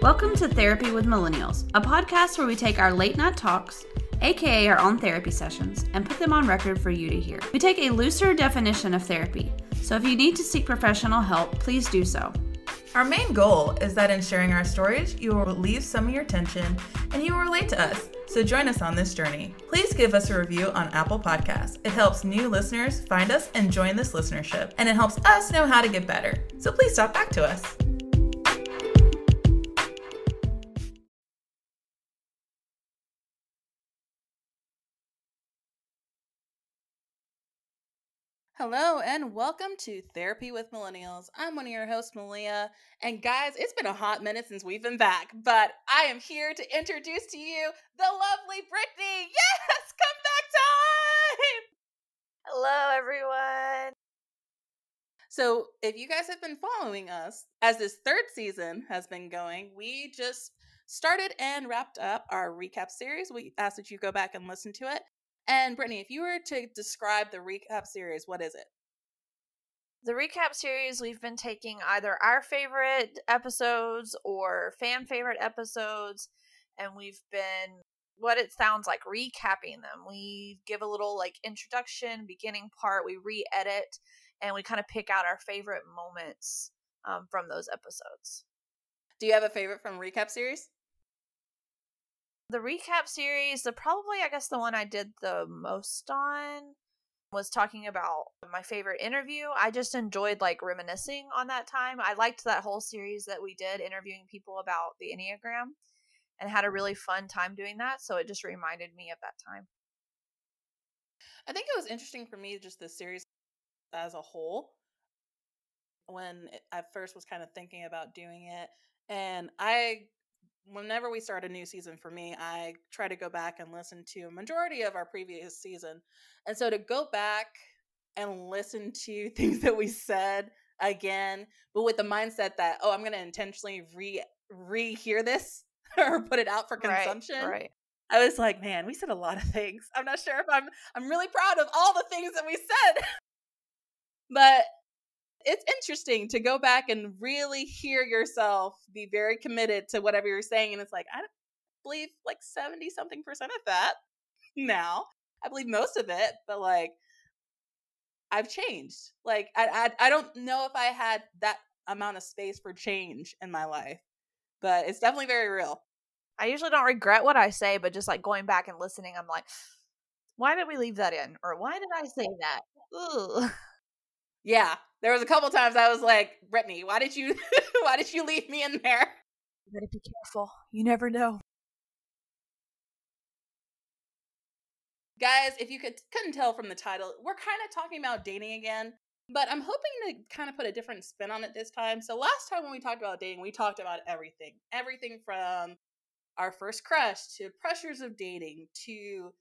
Welcome to Therapy with Millennials, a podcast where we take our late night talks, aka our own therapy sessions, and put them on record for you to hear. We take a looser definition of therapy, so if you need to seek professional help, please do so. Our main goal is that in sharing our stories, you will relieve some of your tension and you will relate to us. So join us on this journey. Please give us a review on Apple Podcasts. It helps new listeners find us and join this listenership, and it helps us know how to get better. So please talk back to us. Hello and welcome to Therapy with Millennials. I'm one of your hosts, Maleah. And guys, it's been a hot minute since we've been back, but I am here to introduce to you the lovely Brittany. Yes, come back time. Hello, everyone. So, if you guys have been following us as this third season has been going, we just started and wrapped up our recap series. We asked that you go back and listen to it. And Brittany, if you were to describe the recap series, what is it? The recap series, we've been taking either our favorite episodes or fan favorite episodes, and we've been what it sounds like recapping them. We give a little like introduction, beginning part, we re edit, and we kind of pick out our favorite moments um, from those episodes. Do you have a favorite from recap series? The recap series, the probably I guess the one I did the most on was talking about my favorite interview. I just enjoyed like reminiscing on that time. I liked that whole series that we did interviewing people about the Enneagram and had a really fun time doing that, so it just reminded me of that time. I think it was interesting for me just the series as a whole when I first was kind of thinking about doing it and I whenever we start a new season for me, I try to go back and listen to a majority of our previous season. And so to go back and listen to things that we said again, but with the mindset that, oh, I'm going to intentionally re rehear this or put it out for consumption. Right, right. I was like, man, we said a lot of things. I'm not sure if I'm I'm really proud of all the things that we said. but it's interesting to go back and really hear yourself be very committed to whatever you're saying. And it's like, I believe like 70 something percent of that now. I believe most of it, but like, I've changed. Like, I, I, I don't know if I had that amount of space for change in my life, but it's definitely very real. I usually don't regret what I say, but just like going back and listening, I'm like, why did we leave that in? Or why did I say that? Yeah, there was a couple times I was like, Brittany, why did you why did you leave me in there? You better be careful. You never know. Guys, if you could couldn't tell from the title, we're kind of talking about dating again, but I'm hoping to kind of put a different spin on it this time. So last time when we talked about dating, we talked about everything. Everything from our first crush to pressures of dating to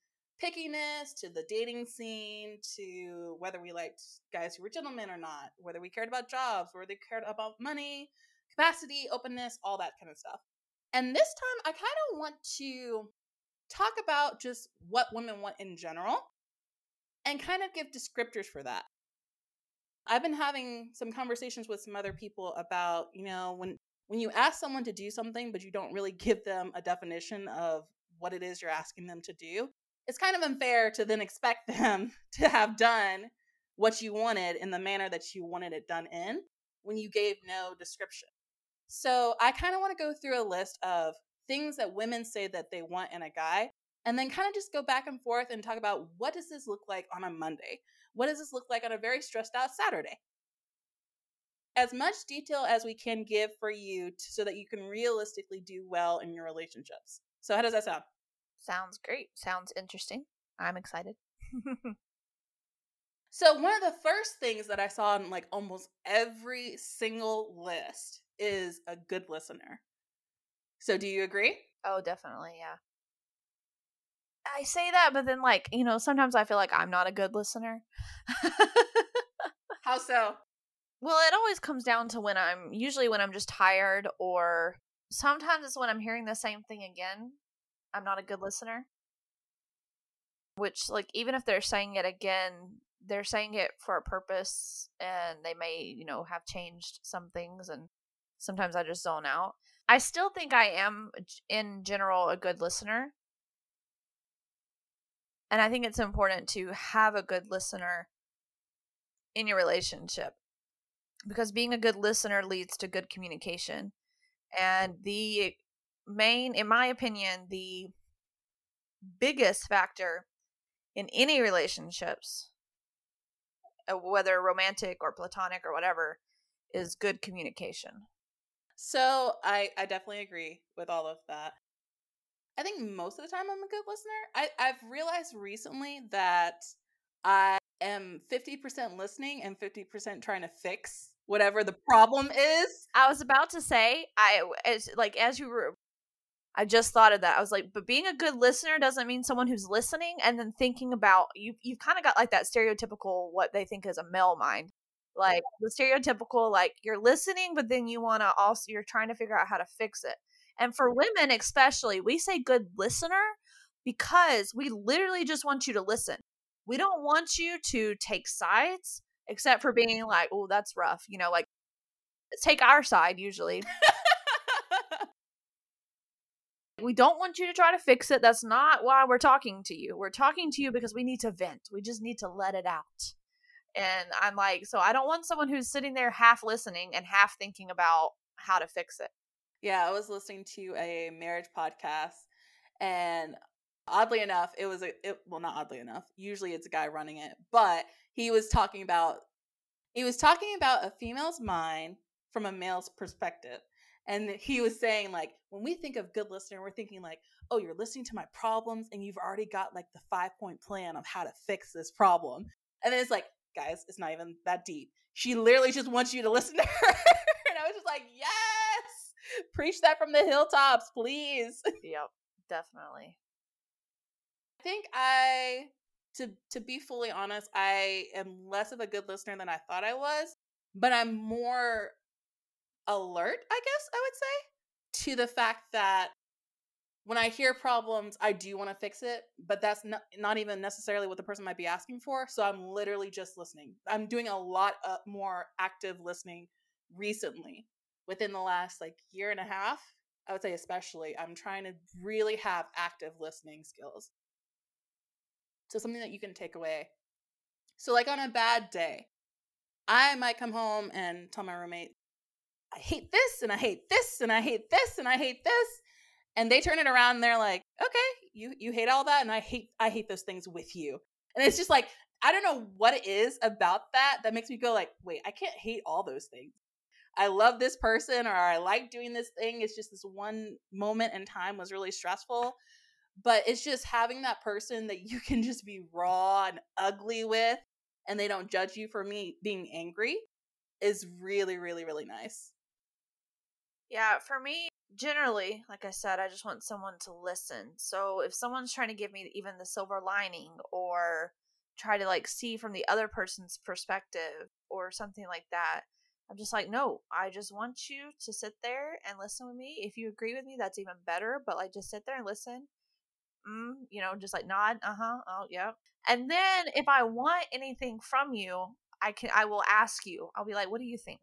pickiness to the dating scene to whether we liked guys who were gentlemen or not, whether we cared about jobs, whether they cared about money, capacity, openness, all that kind of stuff. And this time, I kind of want to talk about just what women want in general and kind of give descriptors for that. I've been having some conversations with some other people about, you know, when when you ask someone to do something but you don't really give them a definition of what it is you're asking them to do, it's kind of unfair to then expect them to have done what you wanted in the manner that you wanted it done in when you gave no description. So I kind of want to go through a list of things that women say that they want in a guy and then kind of just go back and forth and talk about what does this look like on a Monday? What does this look like on a very stressed out Saturday? As much detail as we can give for you so that you can realistically do well in your relationships. So how does that sound? Sounds great. Sounds interesting. I'm excited. so, one of the first things that I saw in like almost every single list is a good listener. So, do you agree? Oh, definitely. Yeah. I say that, but then, like, you know, sometimes I feel like I'm not a good listener. How so? Well, it always comes down to when I'm usually when I'm just tired, or sometimes it's when I'm hearing the same thing again I'm not a good listener. Which, like, even if they're saying it again, they're saying it for a purpose and they may, you know, have changed some things. And sometimes I just zone out. I still think I am, in general, a good listener. And I think it's important to have a good listener in your relationship because being a good listener leads to good communication. And the main, in my opinion, the biggest factor in any relationships, uh, whether romantic or platonic or whatever, is good communication. So I I definitely agree with all of that. I think most of the time I'm a good listener. I I've realized recently that I am 50% listening and 50% trying to fix whatever the problem is. I was about to say I as like as you were I just thought of that. I was like, but being a good listener doesn't mean someone who's listening and then thinking about you. You've kind of got like that stereotypical what they think is a male mind, like the stereotypical like you're listening, but then you want to also you're trying to figure out how to fix it. And for women especially, we say good listener because we literally just want you to listen. We don't want you to take sides, except for being like, "Oh, that's rough," you know, like take our side usually. We don't want you to try to fix it. That's not why we're talking to you. We're talking to you because we need to vent. We just need to let it out. And I'm like, so I don't want someone who's sitting there half listening and half thinking about how to fix it. Yeah, I was listening to a marriage podcast and oddly enough, it was a it, well not oddly enough. Usually it's a guy running it, but he was talking about he was talking about a female's mind from a male's perspective and he was saying like when we think of good listener we're thinking like oh you're listening to my problems and you've already got like the five point plan of how to fix this problem. And then it's like guys it's not even that deep. She literally just wants you to listen to her. And i was just like yes! Preach that from the hilltops please. Yep definitely. I think i to to be fully honest i am less of a good listener than i thought i was but i'm more alert, I guess I would say, to the fact that when I hear problems, I do want to fix it, but that's not, not even necessarily what the person might be asking for. So I'm literally just listening. I'm doing a lot of more active listening recently within the last like year and a half. I would say, especially, I'm trying to really have active listening skills. So, something that you can take away. So, like on a bad day, I might come home and tell my roommate, I hate this and I hate this and I hate this and I hate this. And they turn it around and they're like, okay, you you hate all that and I hate I hate those things with you. And it's just like, I don't know what it is about that that makes me go like, wait, I can't hate all those things. I love this person or I like doing this thing. It's just this one moment in time was really stressful. But it's just having that person that you can just be raw and ugly with and they don't judge you for me being angry is really, really, really nice. Yeah, for me, generally, like I said, I just want someone to listen. So if someone's trying to give me even the silver lining or try to like see from the other person's perspective or something like that, I'm just like, no, I just want you to sit there and listen with me. If you agree with me, that's even better. But like, just sit there and listen. Mm, you know, just like nod, uh huh, oh yeah. And then if I want anything from you, I can, I will ask you. I'll be like, what do you think?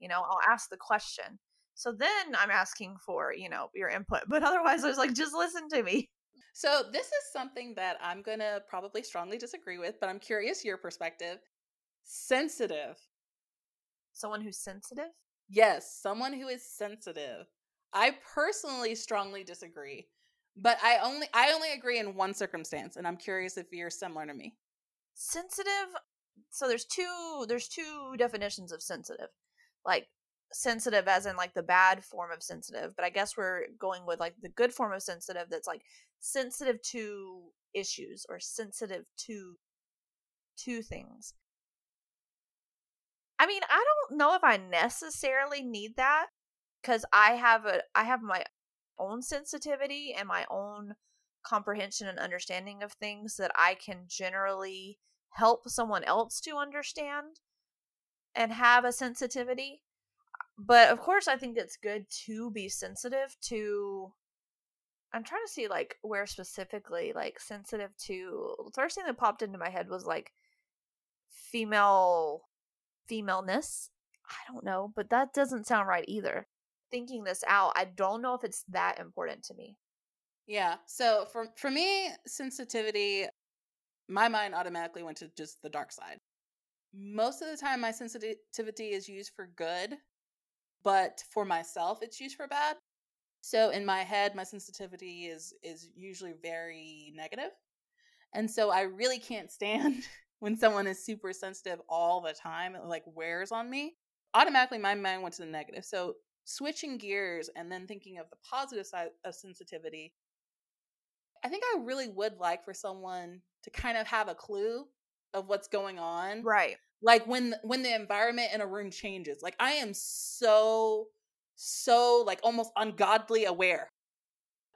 You know, I'll ask the question. So then I'm asking for, you know, your input. But otherwise, I was like, just listen to me. So this is something that I'm going to probably strongly disagree with, but I'm curious your perspective. Sensitive. Someone who's sensitive? Yes, someone who is sensitive. I personally strongly disagree, but I only I only agree in one circumstance, and I'm curious if you're similar to me. Sensitive. So there's two there's two definitions of sensitive. Like sensitive as in like the bad form of sensitive, but I guess we're going with like the good form of sensitive that's like sensitive to issues or sensitive to to things. I mean, I don't know if I necessarily need that cuz I have a I have my own sensitivity and my own comprehension and understanding of things that I can generally help someone else to understand and have a sensitivity but of course i think it's good to be sensitive to i'm trying to see like where specifically like sensitive to the first thing that popped into my head was like female femaleness i don't know but that doesn't sound right either thinking this out, I don't know if it's that important to me. Yeah. So for for me, sensitivity, my mind automatically went to just the dark side. Most of the time my sensitivity is used for good, but for myself it's used for bad. So in my head my sensitivity is is usually very. And so I really can't stand when someone is super sensitive all the time, it like wears on me. Automatically my mind went to the negative. So switching gears and then thinking of the positive side of sensitivity I think I really would like for someone to kind of have a clue of what's going on. Right. Like when when the environment in a room changes. Like I am so so like almost ungodly aware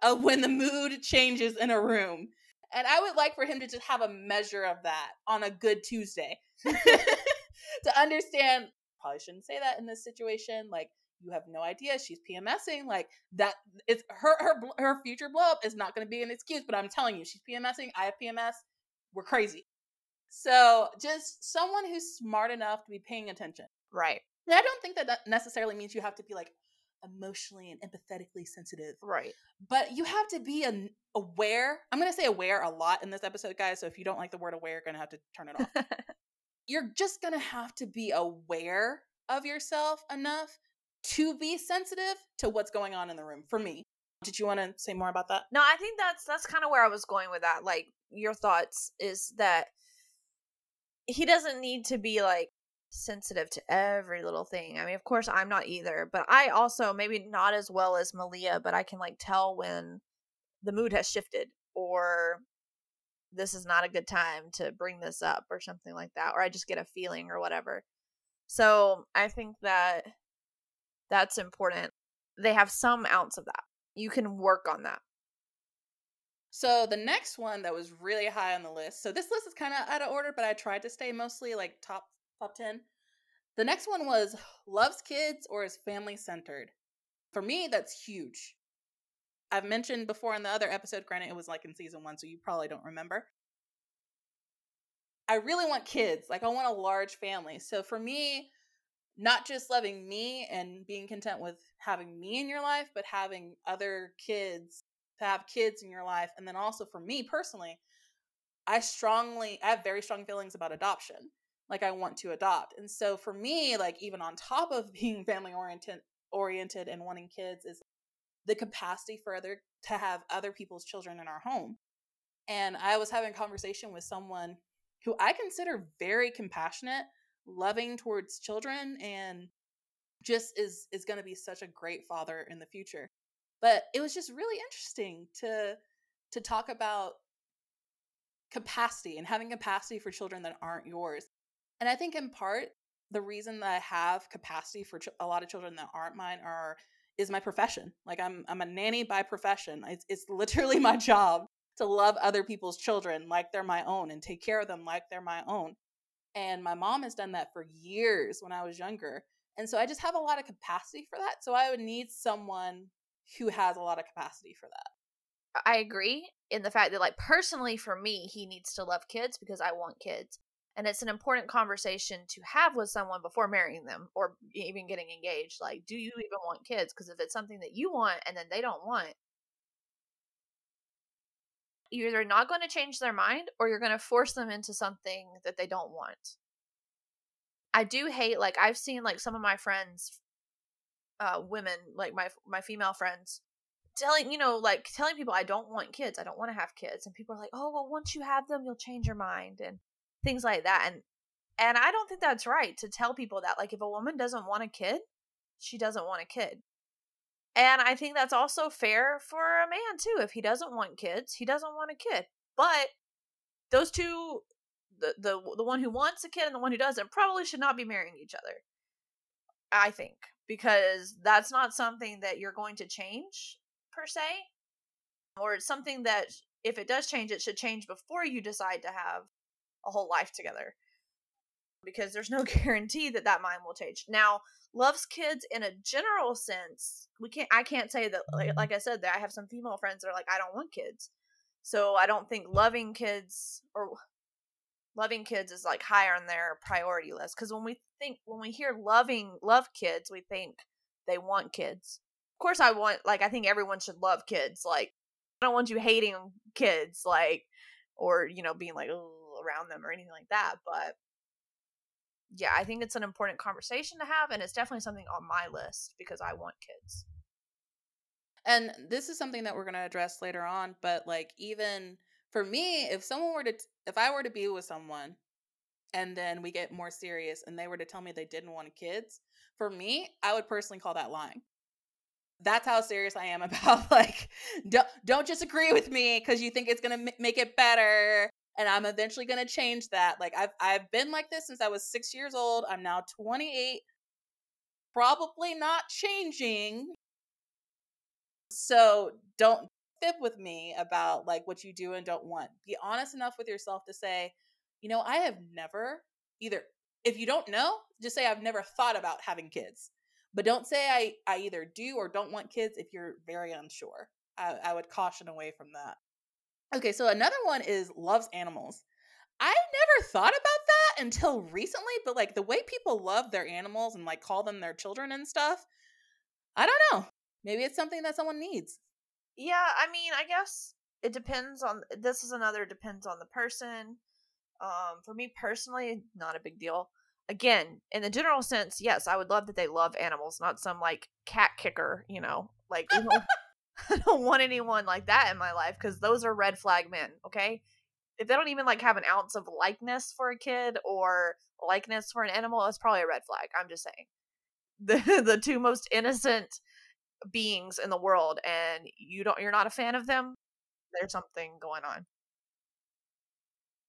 of when the mood changes in a room. And I would like for him to just have a measure of that on a good Tuesday. to understand probably shouldn't say that in this situation like you have no idea she's PMSing. Like that, it's her her her future blow up is not going to be an excuse. But I'm telling you, she's PMSing. I have PMS. We're crazy. So just someone who's smart enough to be paying attention. Right. And I don't think that that necessarily means you have to be like emotionally and empathetically sensitive. Right. But you have to be an aware. I'm going to say aware a lot in this episode, guys. So if you don't like the word aware, you're going to have to turn it off. you're just going to have to be aware of yourself enough to be sensitive to what's going on in the room for me. Did you want to say more about that? No, I think that's that's kind of where I was going with that. Like your thoughts is that he doesn't need to be like sensitive to every little thing. I mean, of course I'm not either, but I also maybe not as well as Maleah, but I can like tell when the mood has shifted or this is not a good time to bring this up or something like that or I just get a feeling or whatever. So, I think that that's important. They have some ounce of that. You can work on that. So the next one that was really high on the list. So this list is kind of out of order, but I tried to stay mostly like top top 10. The next one was loves kids or is family centered. For me, that's huge. I've mentioned before in the other episode, granted it was like in season 1, so you probably don't remember. I really want kids. Like I want a large family. So for me, not just loving me and being content with having me in your life, but having other kids to have kids in your life. And then also for me personally, I strongly, I have very strong feelings about adoption. Like I want to adopt. And so for me, like even on top of being family oriented, oriented and wanting kids is the capacity for other to have other people's children in our home. And I was having a conversation with someone who I consider very compassionate loving towards children and just is is going to be such a great father in the future but it was just really interesting to to talk about capacity and having capacity for children that aren't yours and i think in part the reason that i have capacity for ch- a lot of children that aren't mine are is my profession like i'm i'm a nanny by profession it's, it's literally my job to love other people's children like they're my own and take care of them like they're my own and my mom has done that for years when I was younger. And so I just have a lot of capacity for that. So I would need someone who has a lot of capacity for that. I agree in the fact that, like, personally for me, he needs to love kids because I want kids. And it's an important conversation to have with someone before marrying them or even getting engaged. Like, do you even want kids? Because if it's something that you want and then they don't want, you're either not going to change their mind or you're going to force them into something that they don't want. I do hate like I've seen like some of my friends uh women like my my female friends telling you know like telling people I don't want kids, I don't want to have kids and people are like, "Oh, well once you have them, you'll change your mind." and things like that and and I don't think that's right to tell people that like if a woman doesn't want a kid, she doesn't want a kid. And I think that's also fair for a man too. If he doesn't want kids, he doesn't want a kid. But those two the the the one who wants a kid and the one who doesn't probably should not be marrying each other. I think because that's not something that you're going to change per se or it's something that if it does change it should change before you decide to have a whole life together because there's no guarantee that that mind will change. Now, loves kids in a general sense. We can't. I can't say that. Like, mm-hmm. like I said, that I have some female friends that are like, I don't want kids. So I don't think loving kids or loving kids is like higher on their priority list. Because when we think when we hear loving love kids, we think they want kids. Of course, I want like I think everyone should love kids. Like I don't want you hating kids, like or you know being like around them or anything like that. But yeah, I think it's an important conversation to have, and it's definitely something on my list because I want kids. And this is something that we're going to address later on, but like even for me, if someone were to if I were to be with someone and then we get more serious and they were to tell me they didn't want kids, for me, I would personally call that lying. That's how serious I am about like don't don't just agree with me cuz you think it's going to m- make it better and I'm eventually going to change that. Like I've I've been like this since I was 6 years old. I'm now 28. Probably not changing so don't fib with me about like what you do and don't want. Be honest enough with yourself to say, you know, I have never either if you don't know, just say I've never thought about having kids. But don't say I I either do or don't want kids if you're very unsure. I, I would caution away from that. Okay, so another one is loves animals. I never thought about that until recently, but like the way people love their animals and like call them their children and stuff, I don't know. Maybe it's something that someone needs. Yeah, I mean, I guess it depends on this is another depends on the person. Um for me personally, not a big deal. Again, in the general sense, yes, I would love that they love animals, not some like cat kicker, you know. Like I don't want anyone like that in my life because those are red flag men, okay? If they don't even like have an ounce of likeness for a kid or likeness for an animal, it's probably a red flag. I'm just saying. The the two most innocent beings in the world and you don't you're not a fan of them, there's something going on.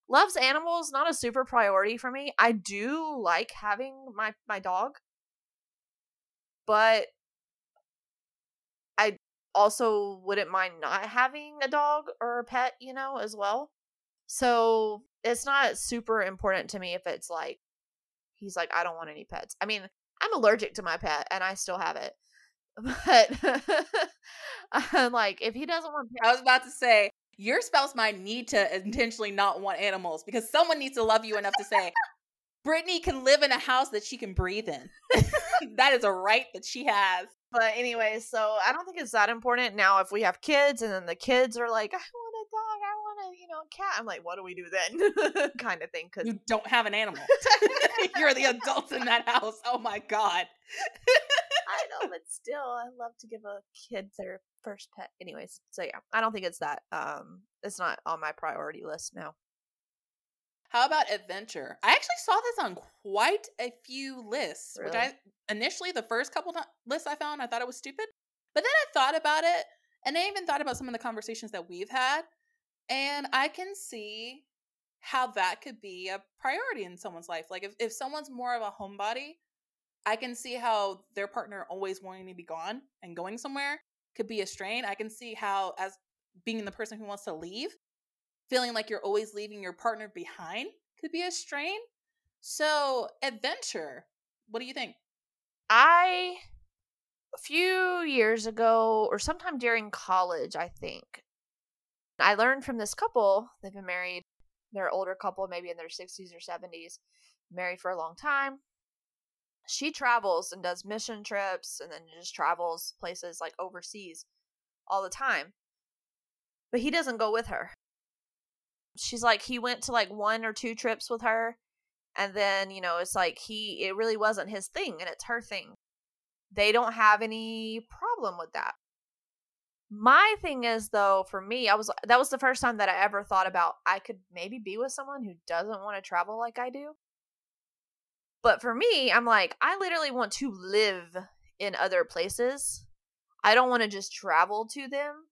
Loves animals, not a super priority for me. I do like having my my dog. But I also wouldn't mind not having a dog or a pet, you know, as well. So it's not super important to me if it's like he's like, I don't want any pets. I mean, I'm allergic to my pet and I still have it. But like, if he doesn't want pets, I was about to say, your spouse might need to intentionally not want animals because someone needs to love you enough to say, Brittany can live in a house that she can breathe in. that is a right that she has. But anyway, so I don't think it's that important. Now, if we have kids and then the kids are like, I want a dog, I want a, you know, cat, I'm like, what do we do then? kind of thing. Cause You don't have an animal. You're the adults in that house. Oh my God. I know, but still, I love to give a kid their first pet. Anyways, so yeah, I don't think it's that. Um, it's not on my priority list now. How about adventure? I actually saw this on quite a few lists, which I initially the first couple lists I found, I thought it was stupid. But then I thought about it, and I even thought about some of the conversations that we've had, and I can see how that could be a priority in someone's life. Like if, if someone's more of a homebody, I can see how their partner always wanting to be gone and going somewhere could be a strain. I can see how as being the person who wants to leave, feeling like you're always leaving your partner behind could be a strain. So, adventure, what do you think? I a few years ago or sometime during college, I think. I learned from this couple, they've been married, they're an older couple, maybe in their 60s or 70s, married for a long time. She travels and does mission trips and then just travels places like overseas all the time. But he doesn't go with her. She's like he went to like one or two trips with her and then you know it's like he it really wasn't his thing and it's her thing they don't have any problem with that my thing is though for me i was that was the first time that i ever thought about i could maybe be with someone who doesn't want to travel like i do. But for me i'm like i literally want to live in other places. I don't want to just travel to them.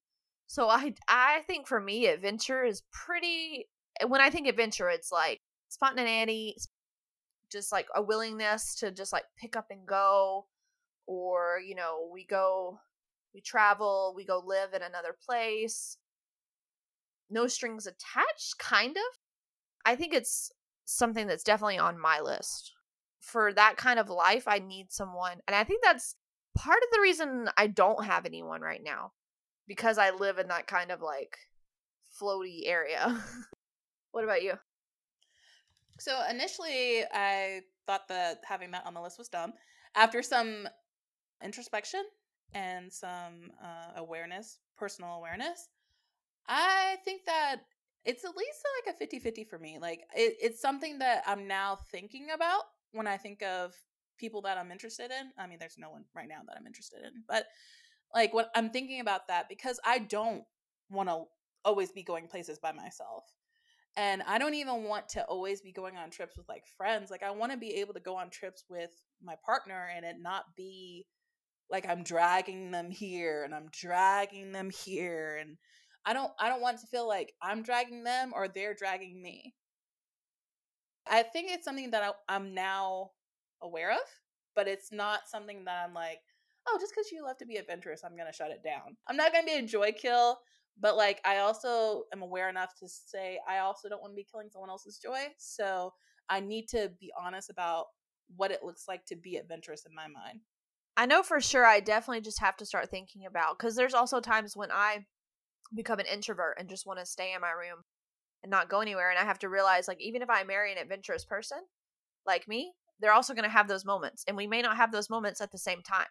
So i i think for me adventure is pretty eh, when i think adventure it's like spontaneity just like a willingness to just like pick up and go or you know we go we travel we go live in another place. No strings attached kind of? I think it's something that's definitely on my list. For that kind of life i need someone and i think that's part of the reason i don't have anyone right now because i live in that kind of like floaty area. What about you? So, initially, I thought that having that on the list was dumb. After some introspection and some uh, awareness, personal awareness, I think that it's at least like a 50 50 for me. Like, it, it's something that I'm now thinking about when I think of people that I'm interested in. I mean, there's no one right now that I'm interested in, but like, what I'm thinking about that because I don't want to always be going places by myself. And I don't even want to always be going on trips with like friends. Like I want to be able to go on trips with my partner and it not be like I'm dragging them here and I'm dragging them here and I don't I don't want to feel like I'm dragging them or they're dragging me. I think it's something that I, I'm now aware of, but it's not something that I'm like, oh, just because you love to be adventurous, I'm gonna shut it down. I'm not gonna be a joy kill but like I also am aware enough to say I also don't want to be killing someone else's joy. So I need to be honest about what it looks like to be adventurous in my mind. I know for sure I definitely just have to start thinking about cuz there's also times when I become an introvert and just want to stay in my room and not go anywhere and I have to realize like even if I marry an adventurous person like me, they're also going to have those moments and we may not have those moments at the same time.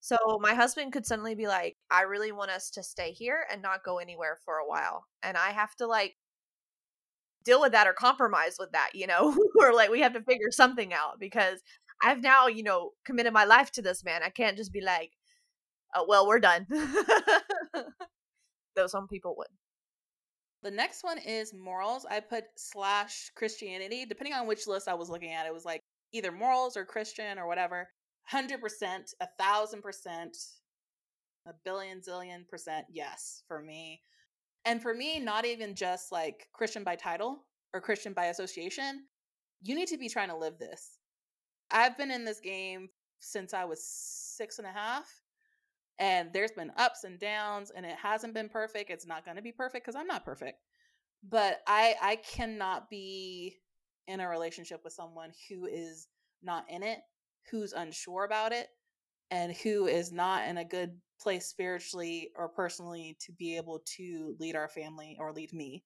So my husband could suddenly be like, I really want us to stay here and not go anywhere for a while. And I have to like deal with that or compromise with that, you know, or like we have to figure something out because I've now, you know, committed my life to this man. I can't just be like, oh, well, we're done. Though some people would. The next one is morals. I put slash Christianity. Depending on which list I was looking at, it was like either morals or Christian or whatever. 100%, a thousand percent, a billion zillion percent yes for me. And for me, not even just like Christian by title or Christian by association, you need to be trying to live this. I've been in this game since I was six and a half, and there's been ups and downs, and it hasn't been perfect. It's not going to be perfect because I'm not perfect. But I I cannot be in a relationship with someone who is not in it who's unsure about it and who is not in a good place spiritually or personally to be able to lead our family or lead me.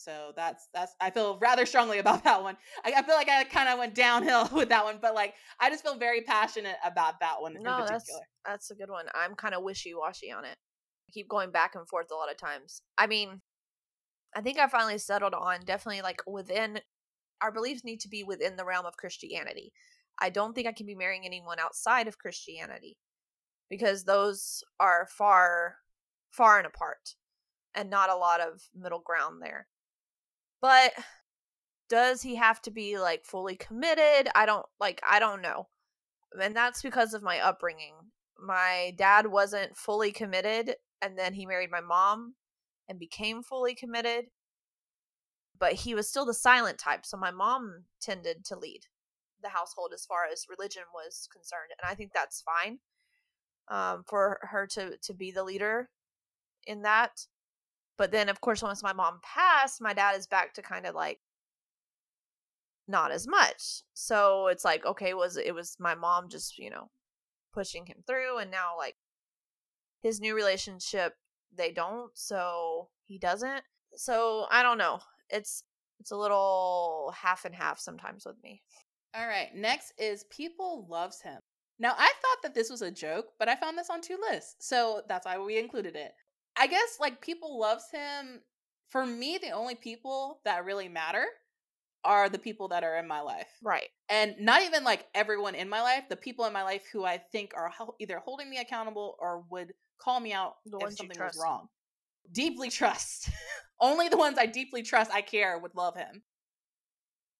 So that's that's I feel rather strongly about that one. I, I feel like I kind of went downhill with that one, but like I just feel very passionate about that one no, That's, that's a good one. I'm kind of wishy washy on it. I keep going back and forth a lot of times. I mean, I think I finally settled on definitely like within our beliefs need to be within the realm of Christianity. I don't think I can be marrying anyone outside of Christianity because those are far, far and apart and not a lot of middle ground there. But does he have to be like fully committed? I don't like, I don't know. And that's because of my upbringing. My dad wasn't fully committed, and then he married my mom and became fully committed. But he was still the silent type, so my mom tended to lead the household as far as religion was concerned and i think that's fine um, for her to to be the leader in that but then of course once my mom passed my dad is back to kind of like not as much so it's like okay was it was my mom just you know pushing him through and now like his new relationship they don't so he doesn't so i don't know it's it's a little half and half sometimes with me all right, next is People Loves Him. Now, I thought that this was a joke, but I found this on two lists. So that's why we included it. I guess like People Loves Him, for me, the only people that really matter are the people that are in my life. Right. And not even like everyone in my life, the people in my life who I think are either holding me accountable or would call me out the if something was wrong. Deeply trust. Only the ones I deeply trust, I care, would love him.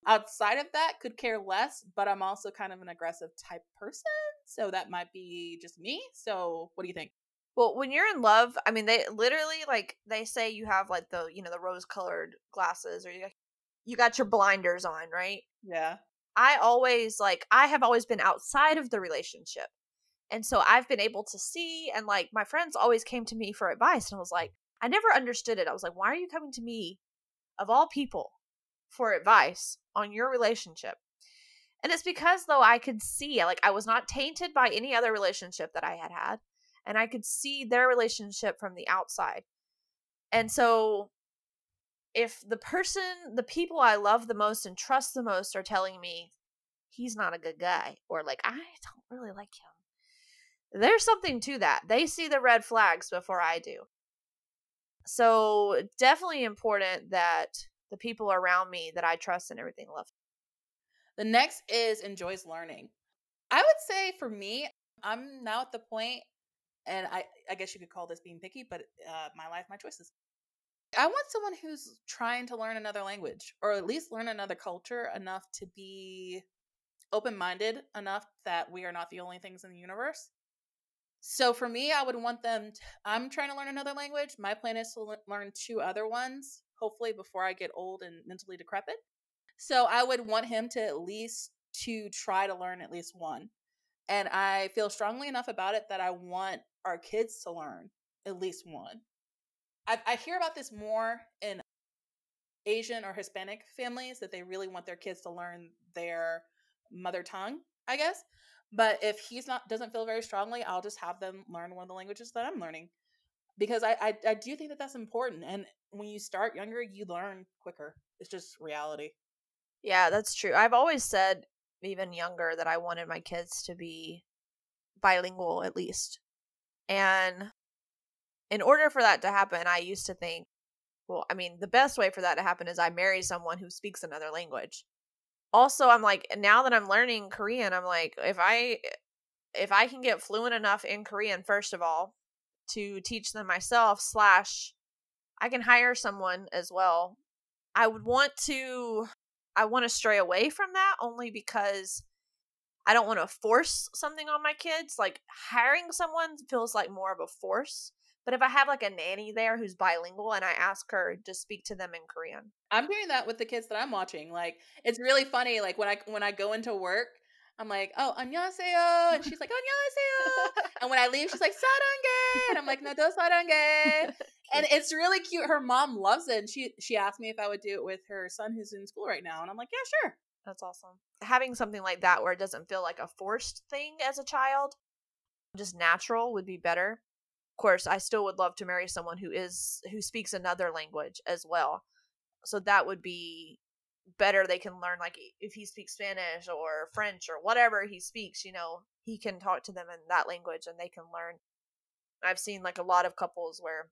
Outside of that, could care less, but I'm also kind of an aggressive type person. So that might be just me. So what do you think? Well, when you're in love, I mean, they literally like they say you have like the you know the rose colored glasses or you got, you got your blinders on, right? Yeah. I always like I have always been outside of the relationship, and so I've been able to see and like my friends always came to me for advice, and I was like, I never understood it. I was like, why are you coming to me, of all people, for advice on your relationship. And it's because though I could see like I was not tainted by any other relationship that I had had and I could see their relationship from the outside. And so if the person, the people I love the most and trust the most are telling me he's not a good guy or like I don't really like him. there's something to that. They see the red flags before I do. So, definitely important that the people around me that I trust and everything love. The next is enjoys learning. I would say for me, I'm now at the point, and I, I guess you could call this being picky, but uh, my life, my choices. I want someone who's trying to learn another language or at least learn another culture enough to be open minded enough that we are not the only things in the universe. So for me, I would want them. To, I'm trying to learn another language. My plan is to learn two other ones, hopefully before I get old and mentally decrepit. So I would want him to at least to try to learn at least one. And I feel strongly enough about it that I want our kids to learn at least one. I, I hear about this more in Asian or Hispanic families that they really want their kids to learn their mother tongue, I guess. But if he's not doesn't feel very strongly, I'll just have them learn one of the languages that I'm learning because I, I I do think that that's important. And when you start younger, you learn quicker. It's just reality. Yeah, that's true. I've always said, even younger, that I wanted my kids to be bilingual at least. And in order for that to happen, I used to think, well, I mean, the best way for that to happen is I marry someone who speaks another language. Also i'm like now that i'm learning korean i'm like if i if i can get fluent enough in korean first of all to teach them myself slash i can hire someone as well i would want to i want to stray away from that only because I don't want to force something on my kids. Like hiring someone feels like more of a force. But if I have like a nanny there who's bilingual and I ask her to speak to them in Korean. I'm doing that with the kids that I'm watching. Like it's really funny like when I when I go into work I'm like, oh, annyeonghaseyo. And she's like, annyeonghaseyo. and when I leave, she's like, sarange. And I'm like, no, do and it's really cute. Her mom loves it. And she she asked me if I would do it with her son who's in school right now. And I'm like, yeah, sure. That's awesome. Having something like that where it doesn't feel like a forced thing as a child, just natural would be better Of course, I still would love to marry someone who is who speaks another language as well. So that would be better. They can learn like if he speaks Spanish or French or whatever he speaks, you know, he can talk to them in that language and they can learn. I've seen like a lot of couples where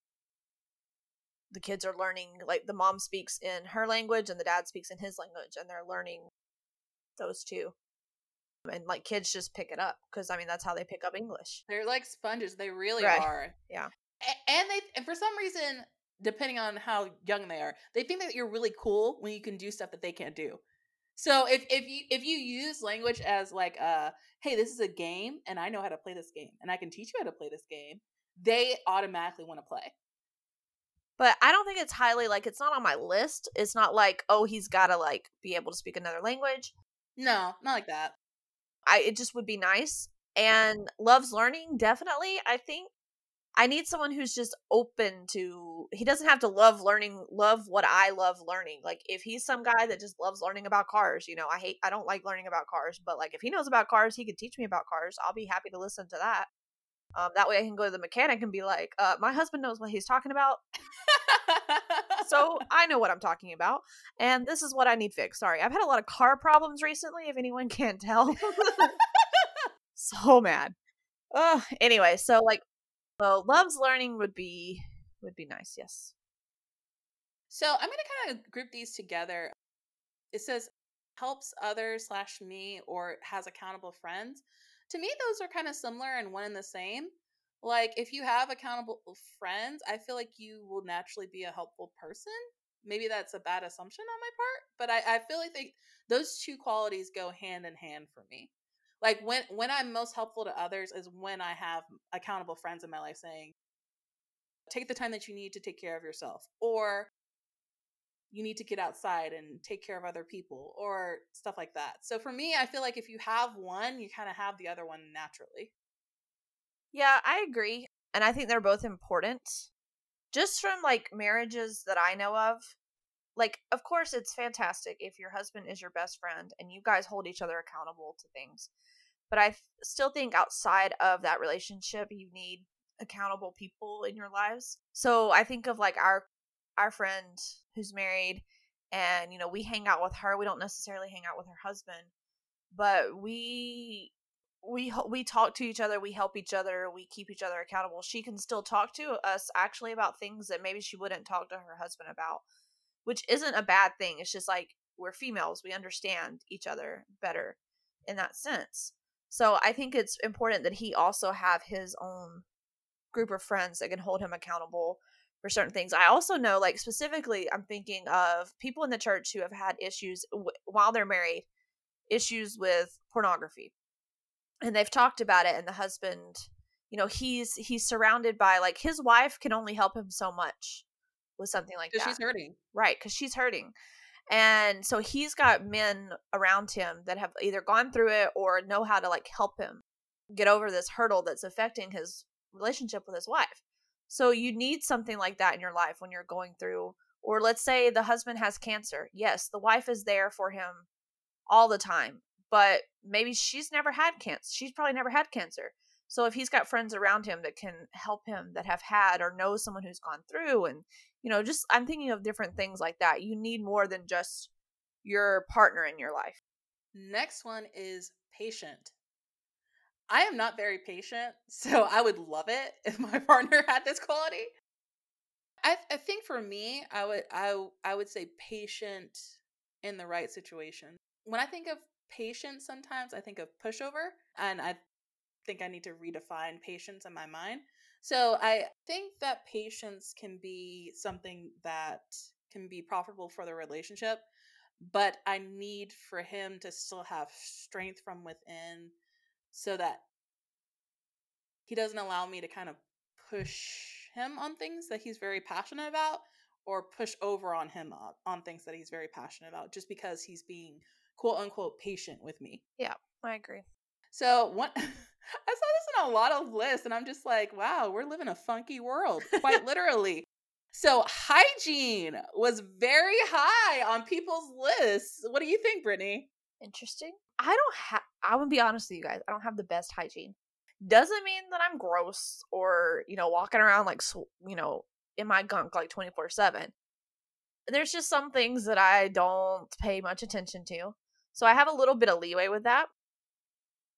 the kids are learning like the mom speaks in her language and the dad speaks in his language and they're learning those two and like kids just pick it up because I mean that's how they pick up English. They're like sponges. They really Right. are. Yeah. And they and for some reason, depending on how young they are, they think that you're really cool when you can do stuff that they can't do. So if if you if you use language as like uh hey, this is a game and I know how to play this game and I can teach you how to play this game, they automatically want to play. But I don't think it's highly like it's not on my list. It's not like oh he's got to like be able to speak another language. No, not like that. I it just would be nice and loves learning definitely. I think I need someone who's just open to he doesn't have to love learning love what I love learning. Like if he's some guy that just loves learning about cars, you know, I hate I don't like learning about cars, but like if he knows about cars, he could teach me about cars. I'll be happy to listen to that. Um, that way I can go to the mechanic and be like, uh, my husband knows what he's talking about. so I know what I'm talking about. And this is what I need fixed. Sorry. I've had a lot of car problems recently, if anyone can't tell. so mad. Uh, anyway, so like well, loves learning would be would be nice, yes. So I'm gonna kind of group these together. It says helps others slash me or has accountable friends. To me, those are kind of similar and one and the same. Like if you have accountable uh, friends, I feel like you will naturally be a helpful person. Maybe that's a bad assumption on my part, but I, I feel like they, those two qualities go hand in hand for me. Like when when I'm most helpful to others is when I have accountable friends in my life saying, take the time that you need to take care of yourself or you need to get outside and take care of other people or stuff like that. So for me, I feel like if you have one, you kind of have the other one naturally. Yeah, I agree. And I think they're both important. Just from like marriages that I know of, like, of course, it's fantastic if your husband is your best friend and you guys hold each other accountable to things. But I still think outside of that relationship, you need accountable people in your lives. So I think of like our our friend who's married and you know we hang out with her we don't necessarily hang out with her husband but we we we talk to each other, we help each other, we keep each other accountable. She can still talk to us actually about things that maybe she wouldn't talk to her husband about, which isn't a bad thing. It's just like we're females, we understand each other better in that sense. So I think it's important that he also have his own group of friends that can hold him accountable for certain things. I also know, like specifically, I'm thinking of people in the church who have had issues w- while they're married, issues with pornography, and they've talked about it. And the husband, you know, he's he's surrounded by like his wife can only help him so much with something like that, she's hurting. right? Because she's hurting. And so he's got men around him that have either gone through it or know how to like help him get over this hurdle that's affecting his relationship with his wife. So you need something like that in your life when you're going through or let's say the husband has cancer. Yes, the wife is there for him all the time, but maybe she's never had cancer. She's probably never had cancer. So if he's got friends around him that can help him that have had or know someone who's gone through and you know, just I'm thinking of different things like that. You need more than just your partner in your life. Next one is patient. I am not very patient, so I would love it if my partner had this quality. I I think for me, I would I I would say patient in the right situation. When I think of patience, sometimes I think of pushover, and I think I need to redefine patience in my mind. So I think that patience can be something that can be profitable for the relationship, but I need for him to still have strength from within so that he doesn't allow me to kind of push him on things that he's very passionate about or push over on him on- on things that he's very passionate about just because he's being quote unquote patient with me. Yeah, I agree. So one I saw this in a lot of lists and I'm just like, wow, we're living a funky world, quite literally. So hygiene was very high on people's lists. What do you think, Brittany? Interesting. I don't have I would be honest with you guys. I don't have the best hygiene. Doesn't mean that I'm gross or, you know, walking around like you know, in my gunk like 24/7. There's just some things that I don't pay much attention to. So I have a little bit of leeway with that.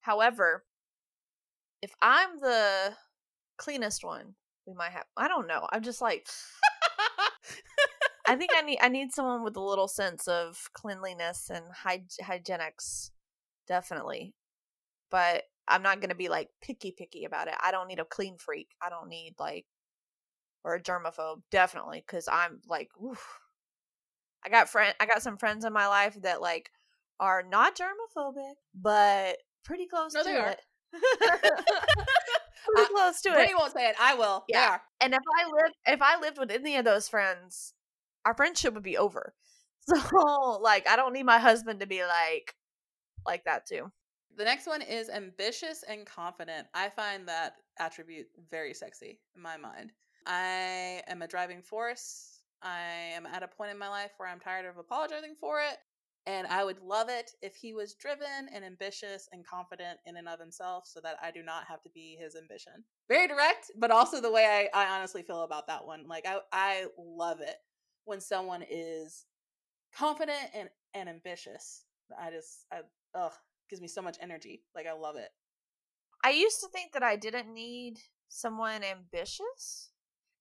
However, if I'm the cleanest one, we might have I don't know. I'm just like I think I need I need someone with a little sense of cleanliness and hy- hygienics, definitely. But I'm not gonna be like picky picky about it. I don't need a clean freak. I don't need like or a germaphobe, definitely, because I'm like, oof. I got friend I got some friends in my life that like are not germophobic, but pretty close No, to they are. it. pretty Uh, close to it. Brittany won't say it. I will. Yeah. And if I lived if I lived with any of those friends, our friendship would be over. So like I don't need my husband to be like like that too. The next one is ambitious and confident. I find that attribute very sexy in my mind. I am a driving force. I am at a point in my life where I'm tired of apologizing for it. And I would love it if he was driven and ambitious and confident in and of himself so that I do not have to be his ambition. Very direct, but also the way I, I honestly feel about that one. Like, I, I love it when someone is confident and, and ambitious. I just, I, ugh, gives me so much energy. Like, I love it. I used to think that I didn't need someone ambitious.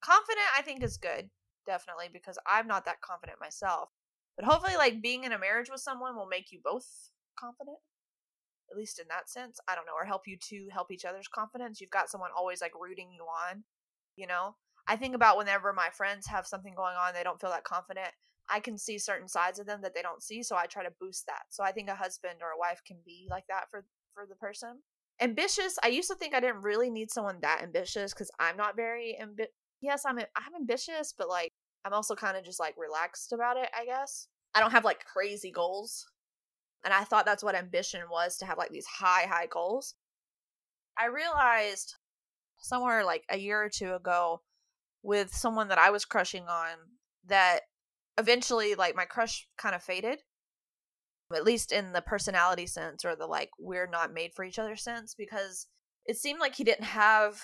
Confident I think is good, definitely, because I'm not that confident myself. But hopefully like being in a marriage with someone will make you both confident. At least in that sense. I don't know, or help you to help each other's confidence. You've got someone always like rooting you on, you know? I think about whenever my friends have something going on, they don't feel that confident. I can see certain sides of them that they don't see, so I try to boost that. So I think a husband or a wife can be like that for for the person. Ambitious, I used to think I didn't really need someone that ambitious cuz I'm not very ambi- Yes, I'm I'm ambitious, but like I'm also kind of just like relaxed about it, I guess. I don't have like crazy goals. And I thought that's what ambition was to have like these high high goals. I realized somewhere like a year or two ago with someone that I was crushing on that eventually like my crush kind of faded at least in the personality sense or the like we're not made for each other sense because it seemed like he didn't have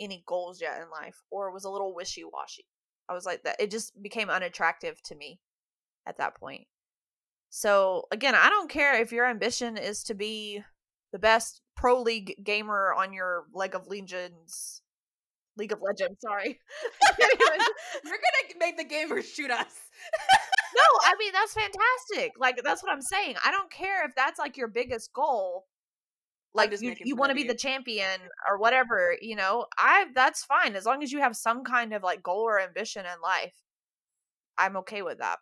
any goals yet in life or was a little wishy-washy i was like that it just became unattractive to me at that point so again i don't care if your ambition is to be the best pro league gamer on your leg of Legends. League of Legends, sorry. You're gonna make the gamers shoot us. no, I mean that's fantastic. Like that's what I'm saying. I don't care if that's like your biggest goal. Like you, you want to be the champion or whatever, you know. I that's fine as long as you have some kind of like goal or ambition in life. I'm okay with that.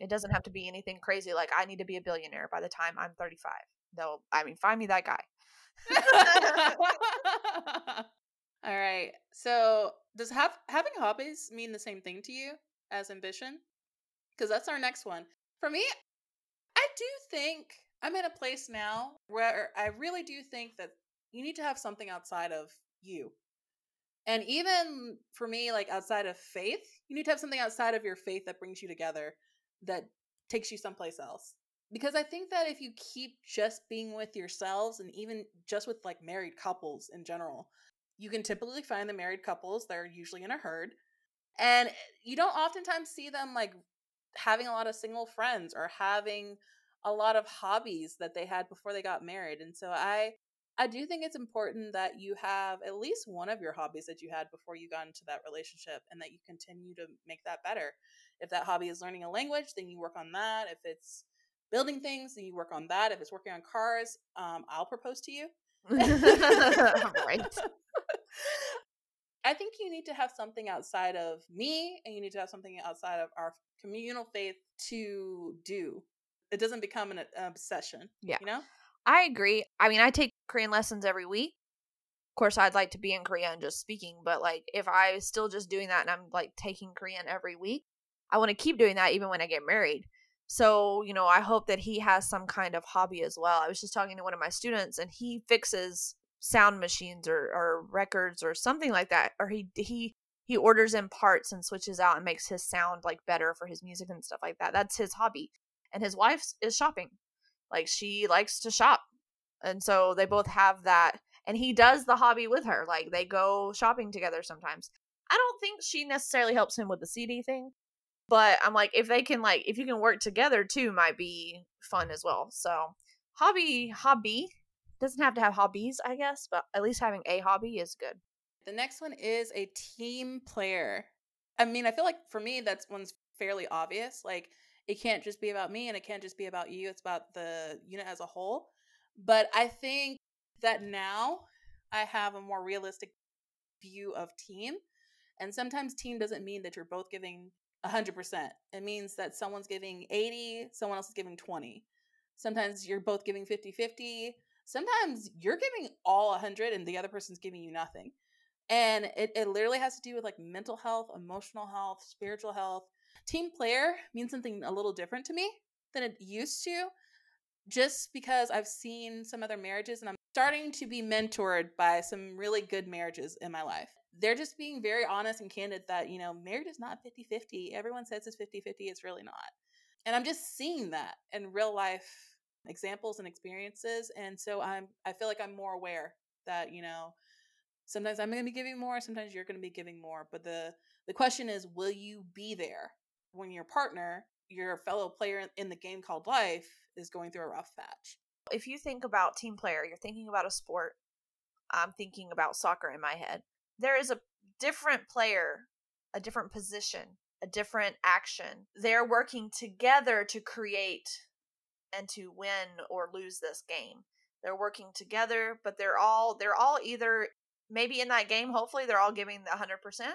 It doesn't have to be anything crazy like I need to be a billionaire by the time I'm 35. No, I mean find me that guy. All right. So, does have having hobbies mean the same thing to you as ambition? Because that's our next one. For me, I do think I'm in a place now where I really do think that you need to have something outside of you. And even for me, like outside of faith, you need to have something outside of your faith that brings you together, that takes you someplace else. Because I think that if you keep just being with yourselves and even just with like married couples in general, you can typically find the married couples they're usually in a herd. And you don't oftentimes see them like having a lot of single friends or having a lot of hobbies that they had before they got married. And so I I do think it's important that you have at least one of your hobbies that you had before you got into that relationship and that you continue to make that better. If that hobby is learning a language, then you work on that. If it's building things, then you work on that. If it's working on cars, um, I'll propose to you. right. I think you need to have something outside of me and you need to have something outside of our communal faith to do. It doesn't become an, an obsession. Yeah. You know? I agree. I mean, I take Korean lessons every week. Of course, I'd like to be in Korea and just speaking, but like if I was still just doing that and I'm like taking Korean every week, I want to keep doing that even when I get married. So, you know, I hope that he has some kind of hobby as well. I was just talking to one of my students and he fixes sound machines or, or records or something like that. Or he he he orders in parts and switches out and makes his sound like better for his music and stuff like that. That's his hobby. And his wife is shopping. Like she likes to shop. And so they both have that and he does the hobby with her. Like they go shopping together sometimes. I don't think she necessarily helps him with the CD thing, but I'm like if they can like if you can work together too might be fun as well. So, hobby hobby doesn't have to have hobbies, I guess, but at least having a hobby is good. The next one is a team player. I mean, I feel like for me, that's one's fairly obvious. Like, it can't just be about me and it can't just be about you. It's about the unit as a whole. But I think that now I have a more realistic view of team. And sometimes team doesn't mean that you're both giving 100%. It means that someone's giving 80, someone else is giving 20. Sometimes you're both giving 50 50. Sometimes you're giving all 100 and the other person's giving you nothing. And it, it literally has to do with like mental health, emotional health, spiritual health. Team player means something a little different to me than it used to, just because I've seen some other marriages and I'm starting to be mentored by some really good marriages in my life. They're just being very honest and candid that, you know, marriage is not 50 50. Everyone says it's 50 50. It's really not. And I'm just seeing that in real life examples and experiences. And so I'm, I feel like I'm more aware that, you know, sometimes I'm going to be giving more, sometimes you're going to be giving more. But the, the question is, will you be there when your partner, your fellow player in the game called life, is going through a rough patch? If you think about team player, you're thinking about a sport. I'm thinking about soccer in my head. There is a different player, a different position, a different action. They're working together to create and to win or lose this game. They're working together, but they're all they're all either maybe in that game, hopefully they're all giving the 100%,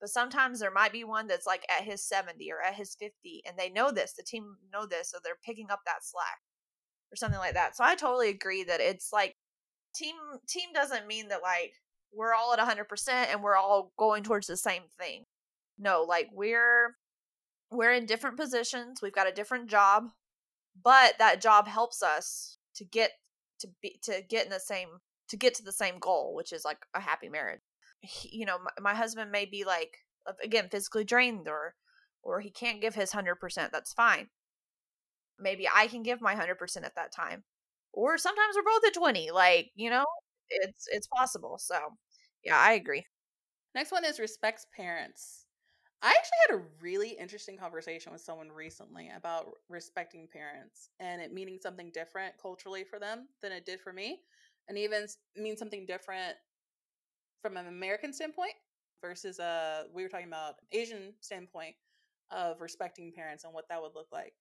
but sometimes there might be one that's like at his 70 or at his 50 and they know this, the team know this, so they're picking up that slack or something like that. So I totally agree that it's like team team doesn't mean that like we're all at 100% and we're all going towards the same thing. No, like we're we're in different positions, we've got a different job, but that job helps us to get to be to get in the same to get to the same goal, which is like a happy marriage. He, you know, my, my husband may be like again physically drained or or he can't give his 100%, that's fine. Maybe I can give my 100% at that time. Or sometimes we're both at 20, like, you know, it's it's possible. So, yeah, I agree. Next one is respects parents. I actually had a really interesting conversation with someone recently about respecting parents and it meaning something different culturally for them than it did for me. and even mean something different from an American standpoint versus a we were talking about Asian standpoint of respecting parents and what that would look like.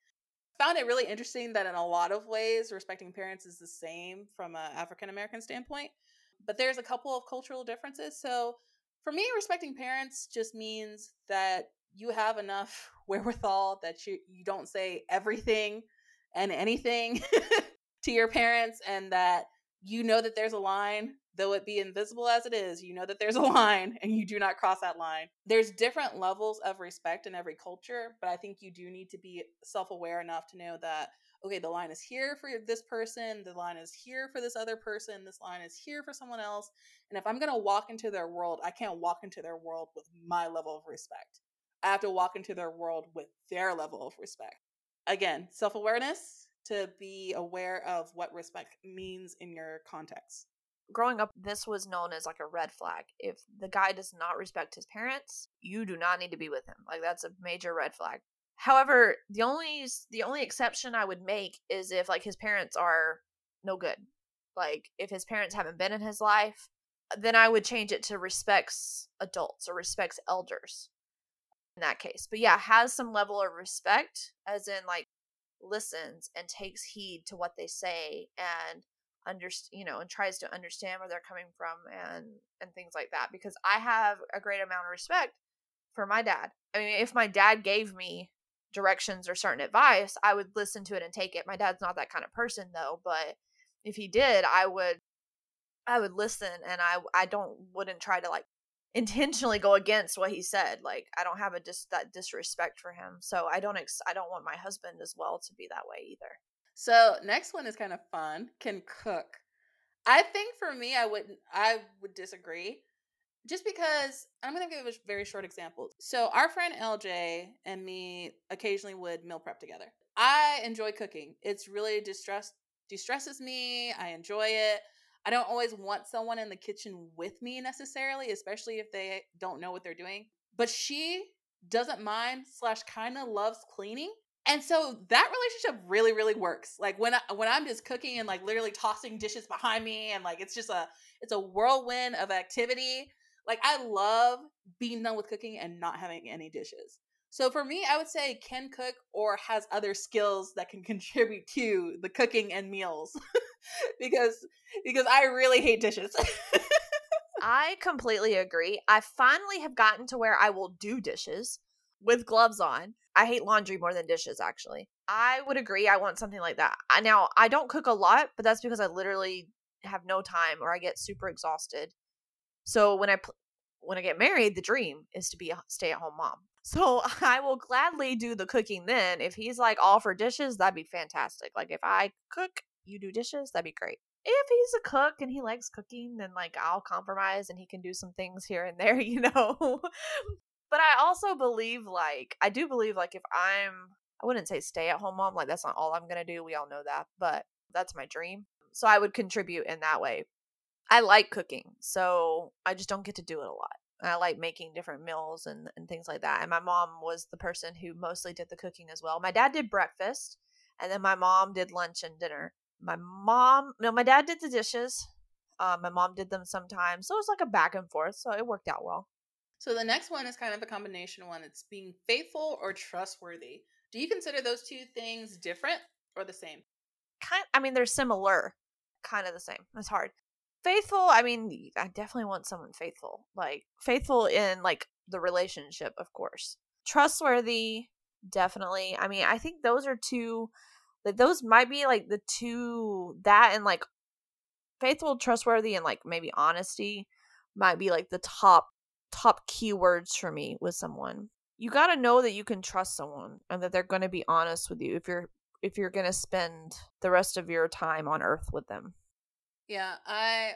Found it really interesting that in a lot of ways respecting parents is the same from an African American standpoint, but there's a couple of cultural differences. So for me, respecting parents just means that you have enough wherewithal that you you don't say everything and anything to your parents and that you know that there's a line though it be invisible as it is you know that there's a line and you do not cross that line. There's different levels of respect in every culture but i think you do need to be self-aware enough to know that okay the line is here for this person the line is here for this other person this line is here for someone else and if i'm going to walk into their world i can't walk into their world with my level of respect i have to walk into their world with their level of respect again self-awareness to be aware of what respect means in your context growing up, this was known as like a red flag. If the guy does not respect his parents, you do not need to be with him. Like that's a major red flag. However, the only the only exception I would make is if like his parents are no good. Like if his parents haven't been in his life, uh, then I would change it to respects adults or respects elders in that case. But yeah, has some level of respect as in like listens and takes heed to what they say and under you know and tries to understand where they're coming from and and things like that because i have a great amount of respect for my dad i mean if my dad gave me directions or certain advice i would listen to it and take it my dad's not that kind of person though but if he did i would i would listen and i i don't wouldn't try to like intentionally go against what he said like i don't have a dis that disrespect for him so i don't ex- i don't want my husband as well to be that way either so next one is kind of fun. Can cook. I think for me, I wouldn't. I would disagree, just because I'm going to give a very short example. So our friend LJ and me occasionally would meal prep together. I enjoy cooking. It's really distress distresses me. I enjoy it. I don't always want someone in the kitchen with me necessarily, especially if they don't know what they're doing. But she doesn't mind slash kind of loves cleaning and so that relationship really really works like when I, when i'm just cooking and like literally tossing dishes behind me and like it's just a it's a whirlwind of activity like i love being done with cooking and not having any dishes so for me i would say can cook or has other skills that can contribute to the cooking and meals because because i really hate dishes i completely agree i finally have gotten to where i will do dishes with gloves on I hate laundry more than dishes, actually. I would agree. I want something like that. Now, I don't cook a lot, but that's because I literally have no time or I get super exhausted. So when I pl- when I get married, the dream is to be a stay at home mom. So I will gladly do the cooking then. If he's like all for dishes, that'd be fantastic. Like if I cook, you do dishes, that'd be great. If he's a cook and he likes cooking, then like I'll compromise and he can do some things here and there, you know. But I also believe like I do believe like if I'm I wouldn't say stay at home mom, like that's not all I'm gonna do. We all know that, but that's my dream. So I would contribute in that way. I like cooking, so I just don't get to do it a lot. I like making different meals and, and things like that. And my mom was the person who mostly did the cooking as well. My dad did breakfast, and then my mom did lunch and dinner. My mom, no, my dad did the dishes. Um, my mom did them sometimes, so it was like a back and forth. So it worked out well. So the next one is kind of a combination one. It's being faithful or trustworthy. Do you consider those two things different or the same? Kind I mean they're similar, kind of the same. It's hard. Faithful, I mean, I definitely want someone faithful. Like faithful in like the relationship, of course. Trustworthy, definitely. I mean, I think those are two like those might be like the two that and like faithful, trustworthy and like maybe honesty might be like the top top keywords for me with someone. You got to know that you can trust someone and that they're going to be honest with you if you're if you're going to spend the rest of your time on earth with them. Yeah, I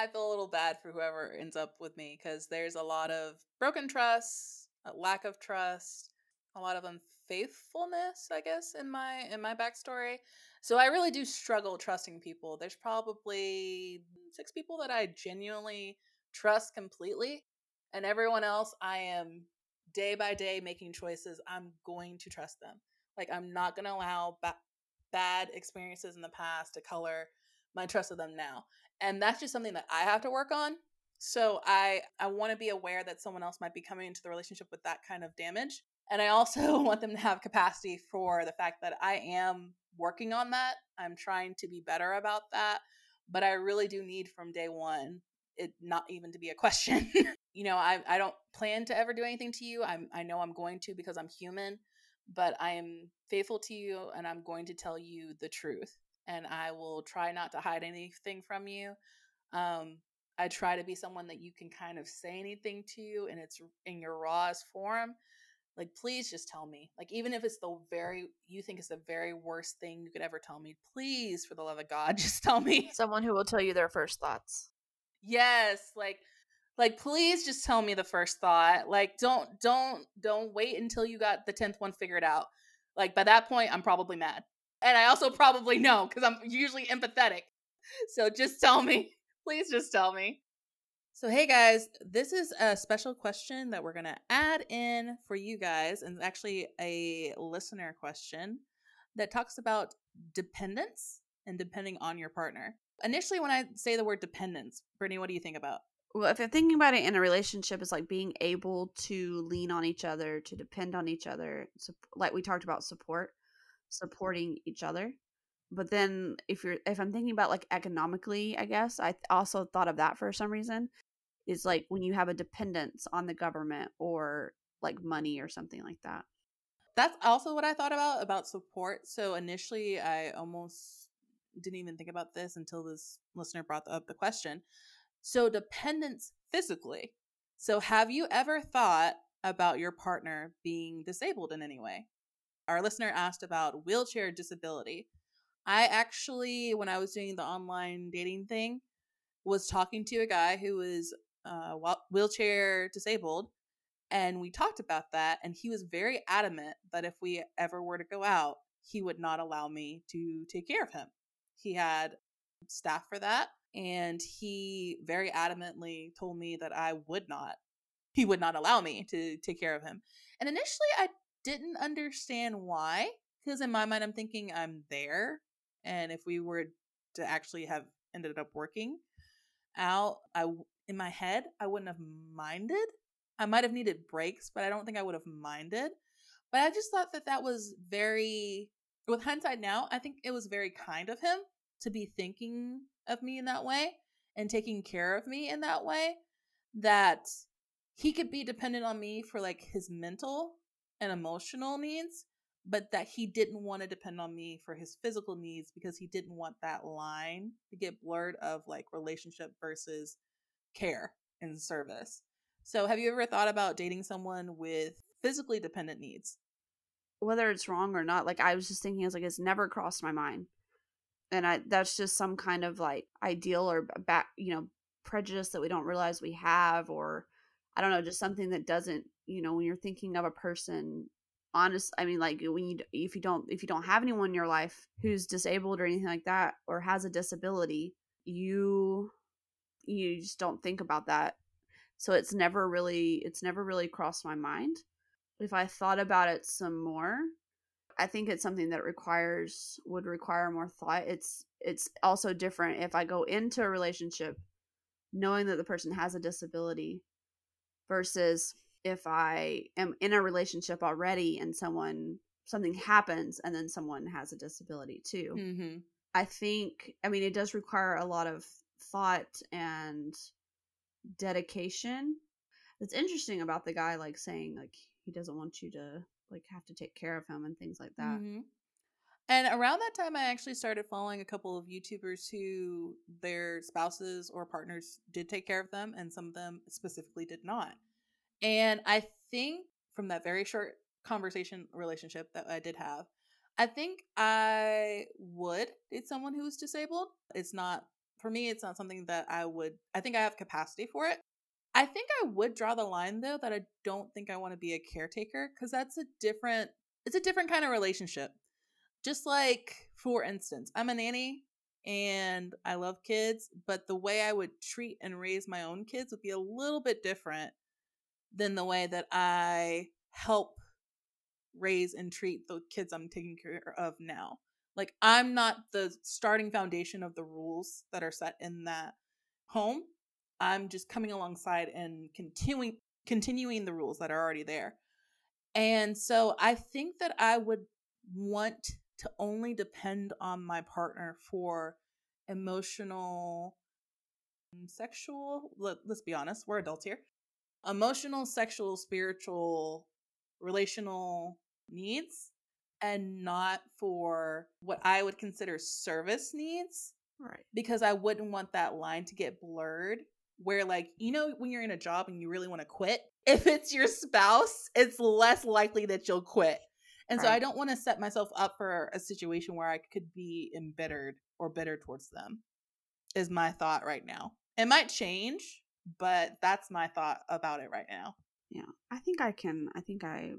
I feel a little bad for whoever ends up with me cuz there's a lot of broken trust, a lack of trust, a lot of unfaithfulness, I guess, in my in my backstory. So I really do struggle trusting people. There's probably six people that I genuinely trust completely and everyone else i am day by day making choices i'm going to trust them like i'm not going to allow ba- bad experiences in the past to color my trust of them now And that's just something that I have to work on. So I I want to be aware that someone else might be coming into the relationship with that kind of damage. And I also want them to have capacity for the fact that I am working on that. I'm trying to be better about that. But I really do need from day one it not even to be a question. you know, I I don't plan to ever do anything to you. I'm I know I'm going to because I'm human, but I am faithful to you and I'm going to tell you the truth. And I will try not to hide anything from you. Um, I try to be someone that you can kind of say anything to you and it's in your rawest form. Like, please just tell me. Like, even if it's the very, you think it's the very worst thing you could ever tell me, please, for the love of God, just tell me. Someone who will tell you their first thoughts. Yes, like like please just tell me the first thought. Like don't don't don't wait until you got the 10th one figured out. Like by that point I'm probably mad. And I also probably know cuz I'm usually empathetic. So just tell me. Please just tell me. So hey guys, this is a special question that we're going to add in for you guys and actually a listener question that talks about dependence and depending on your partner. Initially, when I say the word dependence, Brittany, what do you think about? Well, if you're thinking about it in a relationship, it's like being able to lean on each other, to depend on each other, like we talked about support, supporting each other. But then, if you're, if I'm thinking about like economically, I guess I also thought of that for some reason. Is like when you have a dependence on the government or like money or something like that. That's also what I thought about about support. So initially, I almost didn't even think about this until this listener brought up the question. So, dependence physically. So, have you ever thought about your partner being disabled in any way? Our listener asked about wheelchair disability. I actually, when I was doing the online dating thing, was talking to a guy who was uh, wheelchair disabled. And we talked about that. And he was very adamant that if we ever were to go out, he would not allow me to take care of him. He had staff for that. And he very adamantly told me that I would not, he would not allow me to take care of him. And initially, I didn't understand why. Because in my mind, I'm thinking I'm there. And if we were to actually have ended up working out, I, in my head, I wouldn't have minded. I might have needed breaks, but I don't think I would have minded. But I just thought that that was very with hindsight now, I think it was very kind of him to be thinking of me in that way and taking care of me in that way that he could be dependent on me for like his mental and emotional needs but that he didn't want to depend on me for his physical needs because he didn't want that line to get blurred of like relationship versus care and service. So, have you ever thought about dating someone with physically dependent needs? whether it's wrong or not like i was just thinking i was like it's never crossed my mind and i that's just some kind of like ideal or back you know prejudice that we don't realize we have or i don't know just something that doesn't you know when you're thinking of a person honest i mean like when you if you don't if you don't have anyone in your life who's disabled or anything like that or has a disability you you just don't think about that so it's never really it's never really crossed my mind if I thought about it some more, I think it's something that requires would require more thought. It's it's also different if I go into a relationship knowing that the person has a disability versus if I am in a relationship already and someone something happens and then someone has a disability too. Mm-hmm. I think I mean it does require a lot of thought and dedication. It's interesting about the guy like saying like he doesn't want you to like have to take care of him and things like that. Mm-hmm. And around that time, I actually started following a couple of YouTubers who their spouses or partners did take care of them, and some of them specifically did not. And I think from that very short conversation relationship that I did have, I think I would date someone who is disabled. It's not, for me, it's not something that I would, I think I have capacity for it. I think I would draw the line though that I don't think I want to be a caretaker because that's a different it's a different kind of relationship. Just like for instance, I'm a nanny and I love kids, but the way I would treat and raise my own kids would be a little bit different than the way that I help raise and treat the kids I'm taking care of now. Like I'm not the starting foundation of the rules that are set in that home. I'm just coming alongside and continuing continuing the rules that are already there. And so I think that I would want to only depend on my partner for emotional mm, sexual let, us be honest we're adults here emotional sexual spiritual relational needs and not for what i would consider service needs right. because i wouldn't want that line to get blurred where like you know when you're in a job and you really want to quit if it's your spouse it's less likely that you'll quit and right. so i don't want to set myself up for a situation where i could be embittered or bitter towards them is my thought right now it might change but that's my thought about it right now yeah i think i can i think i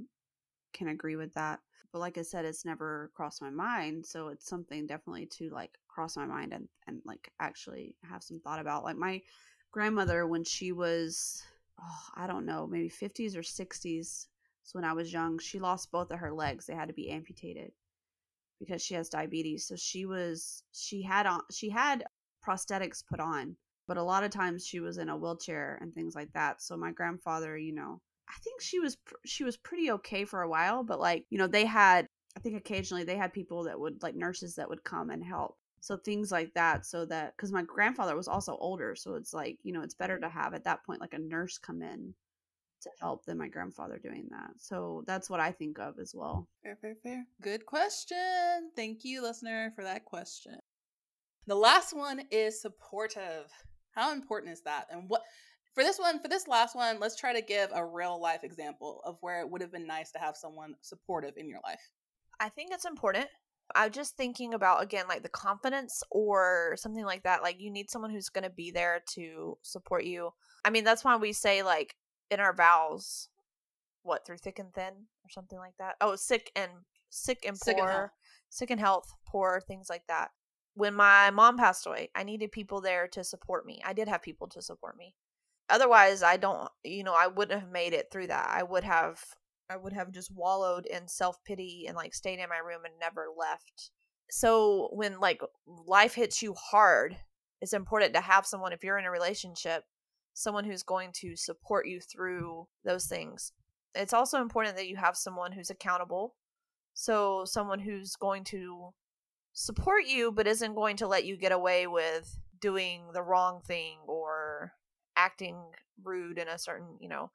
can agree with that but like i said it's never crossed my mind so it's something definitely to like cross my mind and and like actually have some thought about like my grandmother when she was oh, I don't know, maybe 50s or 60s. So when I was young, she lost both of her legs. They had to be amputated because she has diabetes. So she was she had on she had prosthetics put on, but a lot of times she was in a wheelchair and things like that. So my grandfather, you know, I think she was she was pretty okay for a while, but like, you know, they had I think occasionally they had people that would like nurses that would come and help so things like that so that because my grandfather was also older so it's like you know it's better to have at that point like a nurse come in to help than my grandfather doing that so that's what i think of as well. Fair fair fair. Good question. Thank you listener for that question. The last one is supportive. How important is that? And what for this one for this last one let's try to give a real life example of where it would have been nice to have someone supportive in your life. I think it's important. I'm just thinking about again like the confidence or something like that. Like you need someone who's going to be there to support you. I mean, that's why we say like in our vows, what through thick and thin or something like that. Oh, sick and sick and sick poor, and sick and health, poor things like that. When my mom passed away, I needed people there to support me. I did have people to support me. Otherwise, I don't, you know, I wouldn't have made it through that. I would have I would have just wallowed in self pity and like stayed in my room and never left. So when like life hits you hard, it's important to have someone, if you're in a relationship, someone who's going to support you through those things. It's also important that you have someone who's accountable. So someone who's going to support you, but isn't going to let you get away with doing the wrong thing or acting rude in a certain, you know,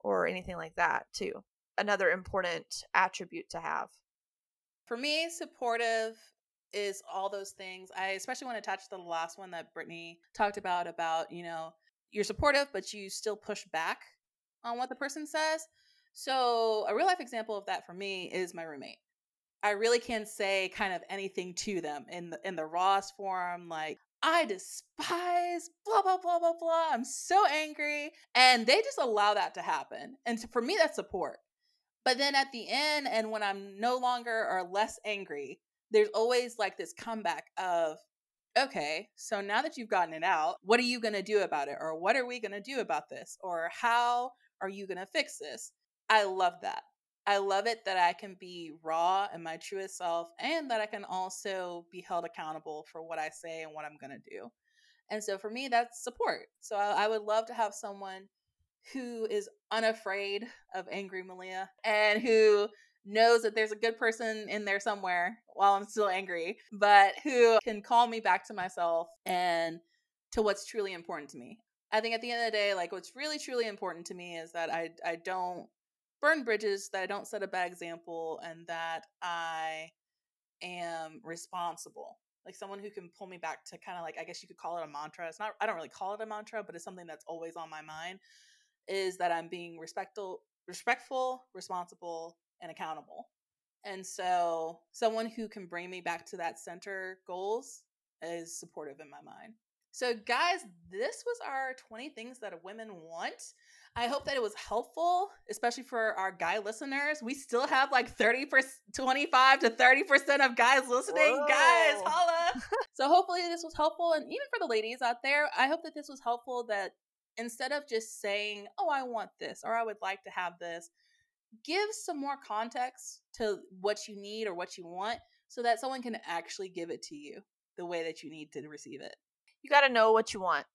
or anything like that too another important attribute to have. For me, supportive is all those things. I especially want to touch the last one that Brittany talked about about, you know, you're supportive but you still push back on what the person says. So, a real life example of that for me is my roommate. I really can't say kind of anything to them in the in the rawest form like I despise blah blah blah blah blah. I'm so angry and they just allow that to happen. And for me that's support. But then at the end, and when I'm no longer or less angry, there's always like this comeback of, okay, so now that you've gotten it out, what are you going to do about it? Or what are we going to do about this? Or how are you going to fix this? I love that. I love it that I can be raw and my truest self, and that I can also be held accountable for what I say and what I'm going to do. And so for me, that's support. So I, I would love to have someone who is unafraid of angry Maleah and who knows that there's a good person in there somewhere while I'm still angry, but who can call me back to myself and to what's truly important to me. I think at the end of the day, like what's really truly important to me is that I I don't burn bridges, that I don't set a bad example, and that I am responsible. Like someone who can pull me back to kind of like I guess you could call it a mantra. It's not I don't really call it a mantra, but it's something that's always on my mind is that I'm being respectful, respectful, responsible, and accountable. And so, someone who can bring me back to that center goals is supportive in my mind. So, guys, this was our 20 things that women want. I hope that it was helpful, especially for our guy listeners. We still have like 30 percent, 25 to 30% of guys listening. Whoa. Guys, holla. so, hopefully, this was helpful. And even for the ladies out there, I hope that this was helpful that instead of just saying, oh, I want this or I would like to have this, give some more context to what you need or what you want so that someone can actually give it to you the way that you need to receive it. You got to know what you want.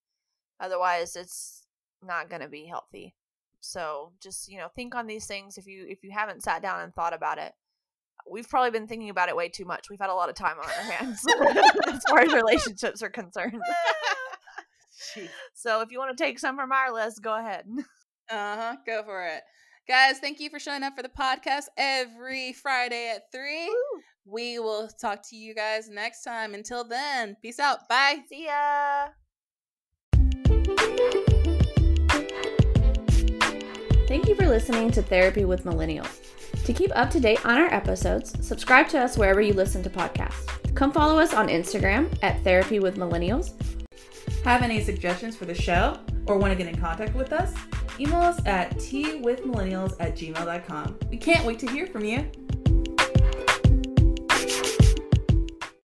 Otherwise, it's not going to be healthy. So, just, you know, think on these things if you if you haven't sat down and thought about it. We've probably been thinking about it way too much. We've had a lot of time on our hands as far as relationships are concerned. So, if you want to take some from our list, go ahead. Uh huh. Go for it. Guys, thank you for showing up for the podcast every Friday at 3. We will talk to you guys next time. Until then, peace out. Bye. See ya. Thank you for listening to Therapy with Millennials. To keep up to date on our episodes, subscribe to us wherever you listen to podcasts. Come follow us on Instagram at Therapy with Millennials. Have any suggestions for the show or want to get in contact with us? Email us at twithmillennials at gmail.com. We can't wait to hear from you.